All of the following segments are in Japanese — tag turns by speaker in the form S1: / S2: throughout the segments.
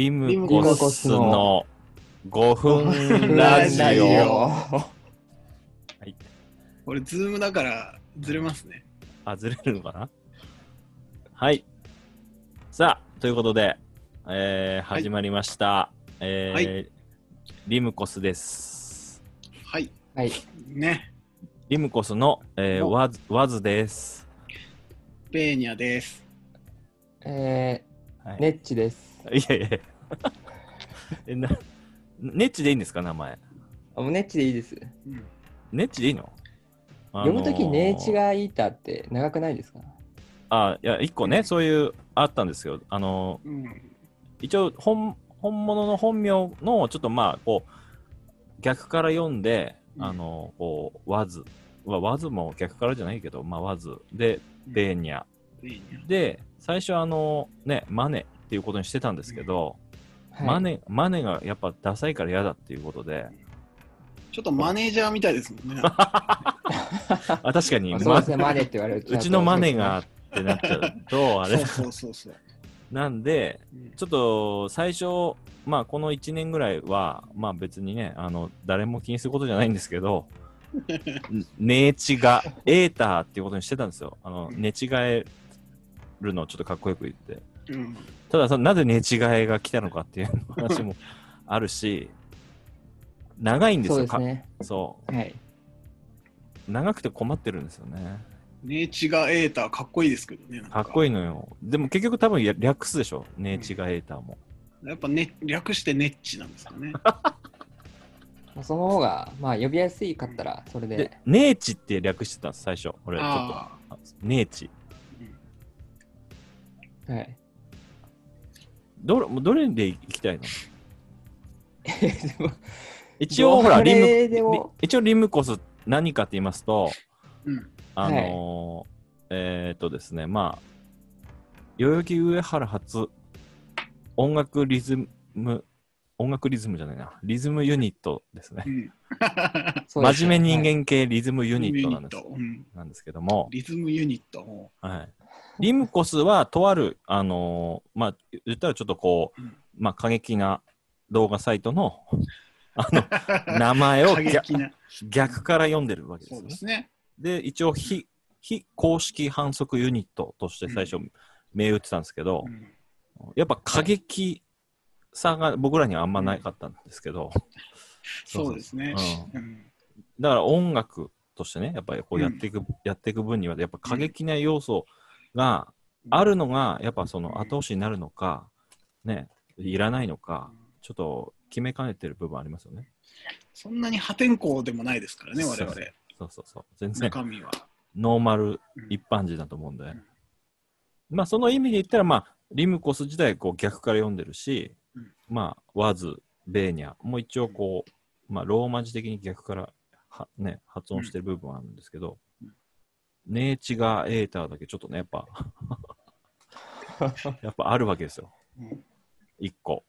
S1: リムコスの5分ラジオ。
S2: オ。
S3: これ、ズームだからずれますね。
S1: あ、ずれるのかな？はい。さあ、ということで、えー
S3: はい
S1: 始まりました。えー
S3: はい
S1: リムコスです。
S3: はい。
S2: はい。
S3: ね。
S1: リムコスの、えー、
S3: お
S1: ワズワズです。
S3: ペーニャです。
S2: えー、
S1: はい、
S2: ネッチです。
S1: いやいや えなネッチでいいんですか、名前？
S2: あ、もうネッチでいいです。
S3: うん。
S1: ネッチでいいの？
S2: 読むときネッチ
S1: が。
S2: がいいたって長くないですか？
S1: あ、いや、一個ね、そういう、あったんですよ。あの
S3: うん。
S1: 一応本本物の本名のちょっとまあこう逆から読んで、
S3: うん
S1: あのこうワズわワズも逆からじゃないけどまあワズでベーニャ、
S3: ペーニャ。
S1: で最初あのねマネっていうことにしてたんですけど、
S2: はい
S1: マネマネがやっぱダサいから嫌だっていうことで
S3: ちょっとマネージャーみたいですもんね。
S1: あ確かに、ま
S2: あそうですね、マネって言われると
S1: うちのマネがってなっちゃうとあれ
S3: そうそうそうそう。
S1: なんで
S3: うん
S1: ちょっと最初、まあ、この1年ぐらいは、まあ、別にねあの、誰も気にすることじゃないんですけど、寝違えーターっていうことにしてたんですよ。あの寝違えるのをちょっとかっこよく言って。
S3: うん。
S1: ただ、そのなぜ寝違えが来たのかっていう話もあるし、長いんですよ、
S2: そうですね。はい。
S1: う。長くて困ってるんですよね。
S3: ネイチがエーターかっこいいですけどね。なん
S1: かっこい
S3: い。
S1: いのよ。でも結局多分や略すでしょ。寝違えーターも。
S3: やっぱね、略してネッチなんですかね。
S2: その方が、まあ、呼びやすいかったら、それ
S1: で
S2: で。、
S1: ネーチって略してたんです、最初。俺、ちょっと。ネーチ。
S3: うん
S2: はい。
S1: どれどれで行きたいの？一応、ほら、
S2: ど
S1: リム一応、リムコス何かって言いますと、
S3: うん。
S1: あのーえーっとですね、まあ、代々木上原初音楽リズム、音楽リズムじゃないな、リズムユニットですね
S3: う。ん。
S2: そうです
S1: 真面目人
S2: はい
S1: 間系リズムユニットなんです,、
S3: うん。
S1: なんですけども、
S3: リズムユニット。も
S1: はい、リムコスはとある、あのーまあ、言ったらちょっとこう、
S3: うん
S1: まあ、過激な動画サイトのあの名前を
S3: 過
S1: 逆から読んでるわけですね。
S3: うですね。
S1: で、一応非、非公式反則ユニットとして最初、銘打ってたんですけど
S3: う、ん
S1: やっぱ過激さが僕らにはあんまなかったんですけど、
S3: そうですね。
S1: う
S3: うん
S1: だから音楽としてね、やっぱりこうやっていく、やっていく分には、やっぱ過激な要素があるのが、やっぱその後押しになるのか、ね、いらないのか、ちょっと決めかねてる部分ありますよね。
S3: そんなに破天荒でもないですからね、我々。
S1: そうそうそう。全然
S3: 中身は。
S1: ノーマル
S3: うん
S1: 一般人だと思うんで。
S3: ん
S1: まあその意味で言ったら、まあ、リムコス自体こう逆から読んでるし、
S3: うん
S1: まあ、ワズ、ベーニャも一応こう、まあ、ローマ字的に逆からは、ね、発音してる部分はあるんですけど、
S3: うん
S1: ネーチガーエーターだけちょっとね、やっぱ、やっぱあるわけですよ。
S3: うん
S1: 一個。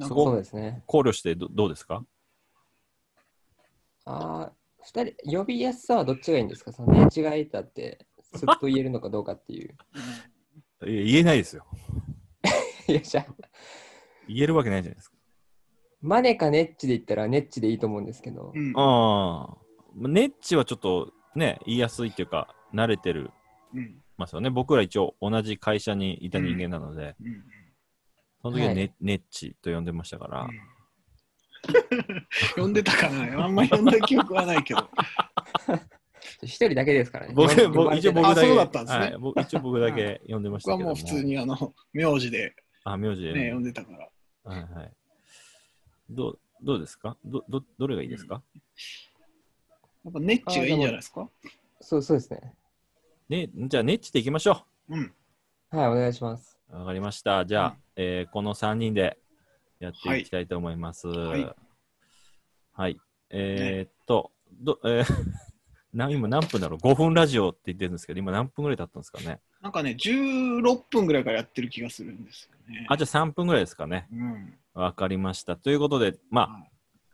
S1: そこ
S2: そうですね。
S1: 考慮してどどうですか？
S2: ああ、二人、呼びやすさはどっちがいいんですか？そのネッチがいたって、すっと言えるのかどうかっていう。
S1: いや言えないですよ。
S2: いや、じゃあ
S1: 言えるわけないじゃないですか。
S2: マネかネッチで言ったらネッチでいいと思うんですけど。
S3: う、ん。
S1: ああ。ネッチはちょっとね、言いやすいっていうか、慣れてる
S3: うん。
S1: ますよね。僕ら一応同じ会社にいた人間なので、
S3: うん。
S1: その時はネ,、
S2: は
S1: ネッチと呼んでましたから、
S3: うん。呼んでたかな。あんまり呼んだ記憶はないけど。
S2: 一人だけですからね。
S1: 僕
S2: 呼ば
S1: 僕
S2: れてない。
S1: 一応僕だけ、
S3: あそうだったんですね。
S1: はい、僕一応僕だけ呼んでまし
S3: 僕は
S1: たけども。
S3: もう普通にあの、名字で
S1: あ、名字で、
S3: ね、呼んでたから。
S1: はいはい。どうどうですか？どどどれがいいですか、
S3: やっぱネッチがいいんじゃないですか？
S2: そうそうですね。
S1: ね、じゃあネッチでいきましょ
S3: うん。
S2: はい、お願いします。
S1: う。わかりました。じゃあ、
S3: うん
S1: えーこの3人でやっていきたいと思います。はい。
S3: い
S1: えーっと、どえー な今何分だろう ?5 分ラジオって言ってるんですけど、今何分ぐらい経ったんですかね？
S3: なんかね、16分ぐらいからやってる気がするんですよね。
S1: あ、じゃあ3分ぐらいですかね。
S3: うん。
S1: わかりました。ということで、まあ、
S3: はい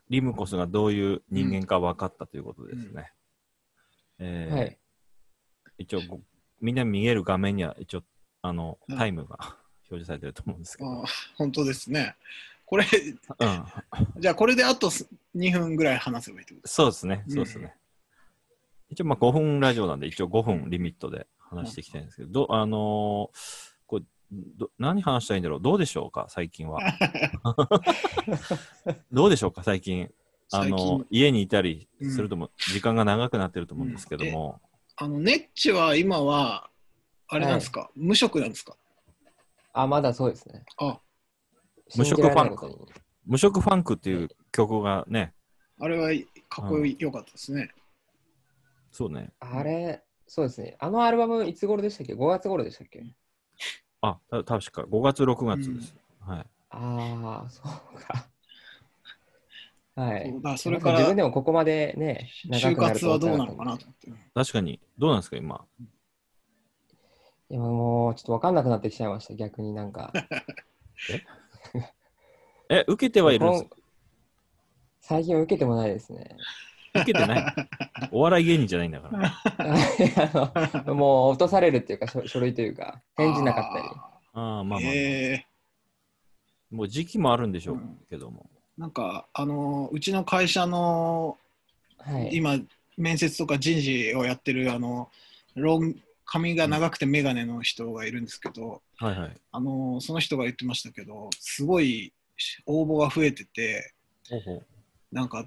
S1: リムコスがどういう人間か分かったということですね。えー
S2: はい。
S1: 一応ご、みんな見える画面には一応、あの、
S3: うん
S1: タイムが 表示されてると思うんですけど。
S3: あ本当ですね。これ、
S1: うん。
S3: じゃあこれであとす2分ぐらい話せばいいってことです
S1: そうですね。
S3: うん
S1: そうですね。一応、まあ5分ラジオなんで、一応5分リミットで話していきたいんですけど、どあのーこうど何話したらいいんだろう？どうでしょうか？最近は。どうでしょうか？最近。あの家にいたりするとも、時間が長くなってると思うんですけども、
S3: あの、ネッチは今は、あれなんですか、無職なんですか？
S2: あ、まだそうですね。
S3: あ、
S1: 無職ファンク。無職ファンクっていう曲がね、
S3: あれはかっこよかったですね。
S1: そうね。
S2: あれ、そうですね。あのアルバムいつ頃でしたっけ ?5 月頃でしたっけ？
S1: あ、た確か5月、6月です。はい。
S2: ああ、そうか。はい。
S3: そそれから
S2: 自分でもここまでね、長
S3: 就
S2: くなると
S3: 活はどうなのかなと思って。
S1: 確かに。どうなんですか、今。
S2: 今もうちょっと分かんなくなってきちゃいました、逆になんか。
S1: え、受けてはいるんですか？
S2: 最近は受けてもないですね。
S1: 受けてない。お笑い芸人じゃないんだから。
S2: あのもう落とされるっていうか書、書類というか、返事なかったり。
S1: ああ、まあまあ、
S3: え
S1: もう時期もあるんでしょう
S3: うん
S1: けども。
S3: ーなんか、あの、うちの会社の
S2: はい。
S3: 今、面接とか人事をやってる、あの、ロン髪が長くて眼鏡の人がいるんですけど、
S1: はいはい。
S3: あの、その人が言ってましたけど、すごい応募が増えてて、
S1: ほうほう
S3: なんか、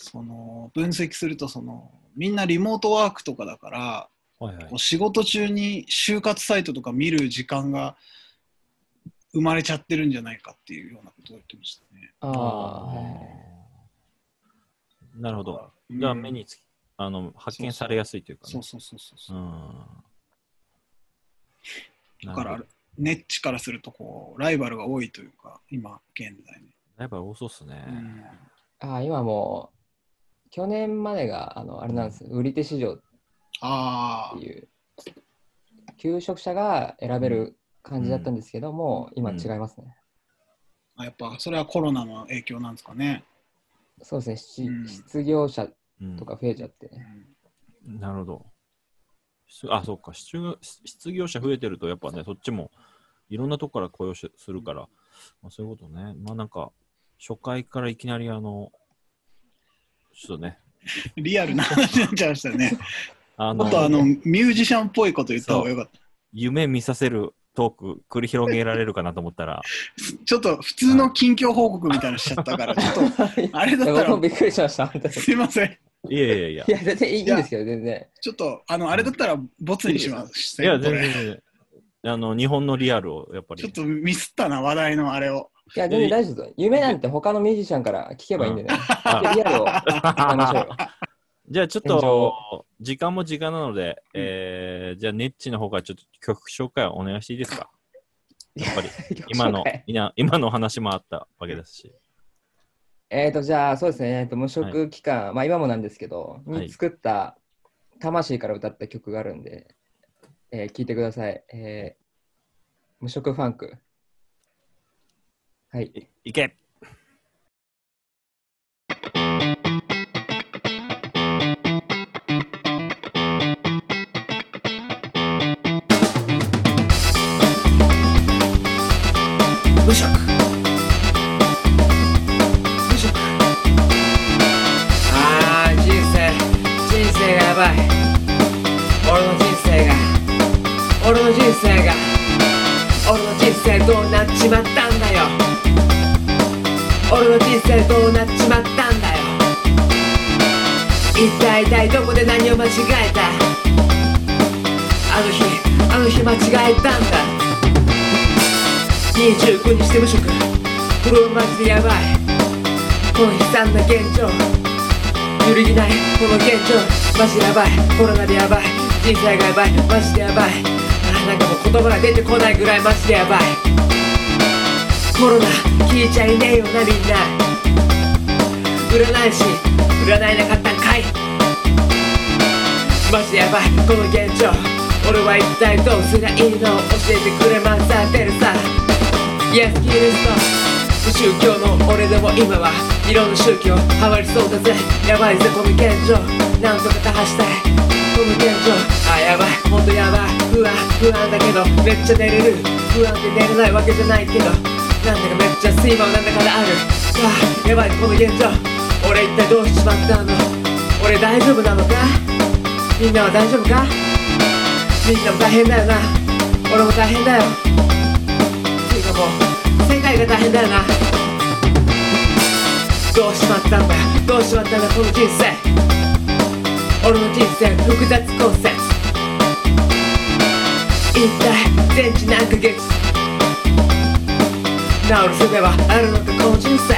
S3: その、分析すると、その、みんなリモートワークとかだから、
S1: はいはい。
S3: 仕事中に就活サイトとか見る時間が生まれちゃってるんじゃないかっていうようなことを言ってましたね。
S2: あ
S1: なるほど。
S3: うん
S1: じゃあ目につきあの発見されやすいというかね。
S3: そうそうそうそうそうう。
S1: ん。
S3: だからネッチからするとこうライバルが多いというか、今現在ね。
S1: やっぱ多そうっすね。
S3: うん
S2: ああ、今もう、去年までが、あの、あれなんです、売り手市場っ
S3: あ
S2: ていう、求職者が選べる感じだったんですけども、今違いますね。
S3: あ、やっぱそれはコロナの影響なんですかね。
S2: そうですね、し
S3: うん。
S2: 失業者
S1: うん。
S2: とか増えちゃって、
S3: うん。
S1: なるほど。しあ、そうか。失業失業者増えてると、やっぱね、そっちもいろんなとこから雇用しするから、まあ、そういうことね。まあなんか、初回からいきなりあの、ちょっとね、
S3: リアルな話になっちゃいましたね。
S1: あ
S3: もっとあのミュージシャンっぽいこと言った方がよかった。
S1: 夢見させるトーク繰り広げられるかなと思ったら、
S3: ちょっと普通の近況報告みたいなのしちゃったから、ちょっとあれだったら
S2: びっくりしました。
S3: すいません。
S1: いやいやいや
S2: い。や、全然いいいいんですけど、全然。
S3: ちょっとあのあれだったらボツにします。
S1: いや、全然。あの、日本のリアルをやっぱり。
S3: ちょっとミスったな、話題のあれを。
S2: いや、全然大丈夫ですよ。夢なんて他のミュージシャンから聞けばいいんでね。
S1: あ
S2: リアルを伝えましょうよ。
S1: じゃあちょっと、時間も時間なので、えー、じゃあネッチの方からちょっと曲紹介をお願いしていいですか？やっぱり、今の今の話もあったわけですし。
S2: えっ、と、じゃあ、そうですね、えーと無職期間、まあ今もなんですけど、作った、魂から歌った曲があるんで、えー聞いてください。えー無職ファンク。はい。
S1: いいけ。
S3: 無職。無職。
S4: ああ人生。人生がやばい。俺の人生が。俺の人生が。俺の人生どうなっちまったんだよ俺の人生どうなっちまったんだよ。一体一体どこで何を間違えた？あの日あの日間違えたんだ。29にして無職。これはマジでやばい。この悲惨な現状。揺るぎない。この現状。マジでやばい。コロナでやばい。人生がやばい。マジでやばい。あなんかもう言葉が出てこないぐらいマジでやばい。コロナ聞いちゃいねえよなみんな。占い師占いなかったんかい。マジでやばいこの現状。俺は一体どうすりゃいいの？教えてくれますさテルさ Yes, キリスト宗教の俺でも今はいろんな宗教ハマりそうだぜ。やばいぜこの現状。なんとか打破したいこの現状。あやばい。ほんとやばい。不安不安だけど。めっちゃ寝れる。不安で寝れないわけじゃないけど。なんだかめっちゃ睡魔なんだからある。ああやばいこの現状。俺一体どうしちまったの？俺大丈夫なのか？みんなは大丈夫か？みんなも大変だよな。俺も大変だよ。ていうかもう世界が大変だよな。どうしまったんだ？どうしまったんだこの人生？俺の人生複雑骨折一体全治何ヶ月治る術はあるのかこの人生。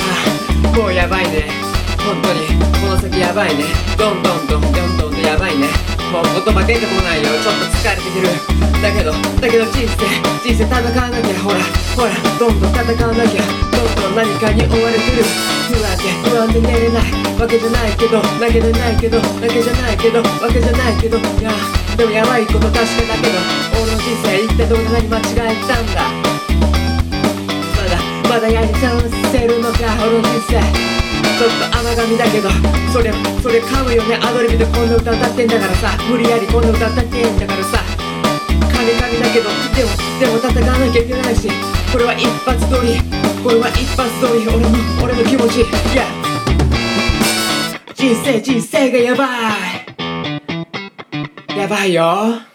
S4: あもうやばいね。本当に。この先やばいね。どんどんどんどんどんどんやばいね。もう言葉出てこないよ。ちょっと疲れてきる。だけどだけど人生人生戦わなきゃ。ほらほらどんどん戦わなきゃ。何かに追われてる。不安で不安で寝れない。わけじゃないけどだけどないけどだけじゃないけどわけじゃないけど。いやでもやばいこと確かだけど俺の人生一体どこで何間違えたんだ。まだまだやり直せるのか俺の人生。ちょっと甘噛みだけどそれそれ噛むよね。アドリブでこんな歌歌ってんだからさ。無理やりこんな歌歌ってんだからさ。カミカミだけどでもでも戦わなきゃいけないしこれは一発撮り。これは一発撮り俺の俺の気持ち。いや人生人生がやばい。やばいよ。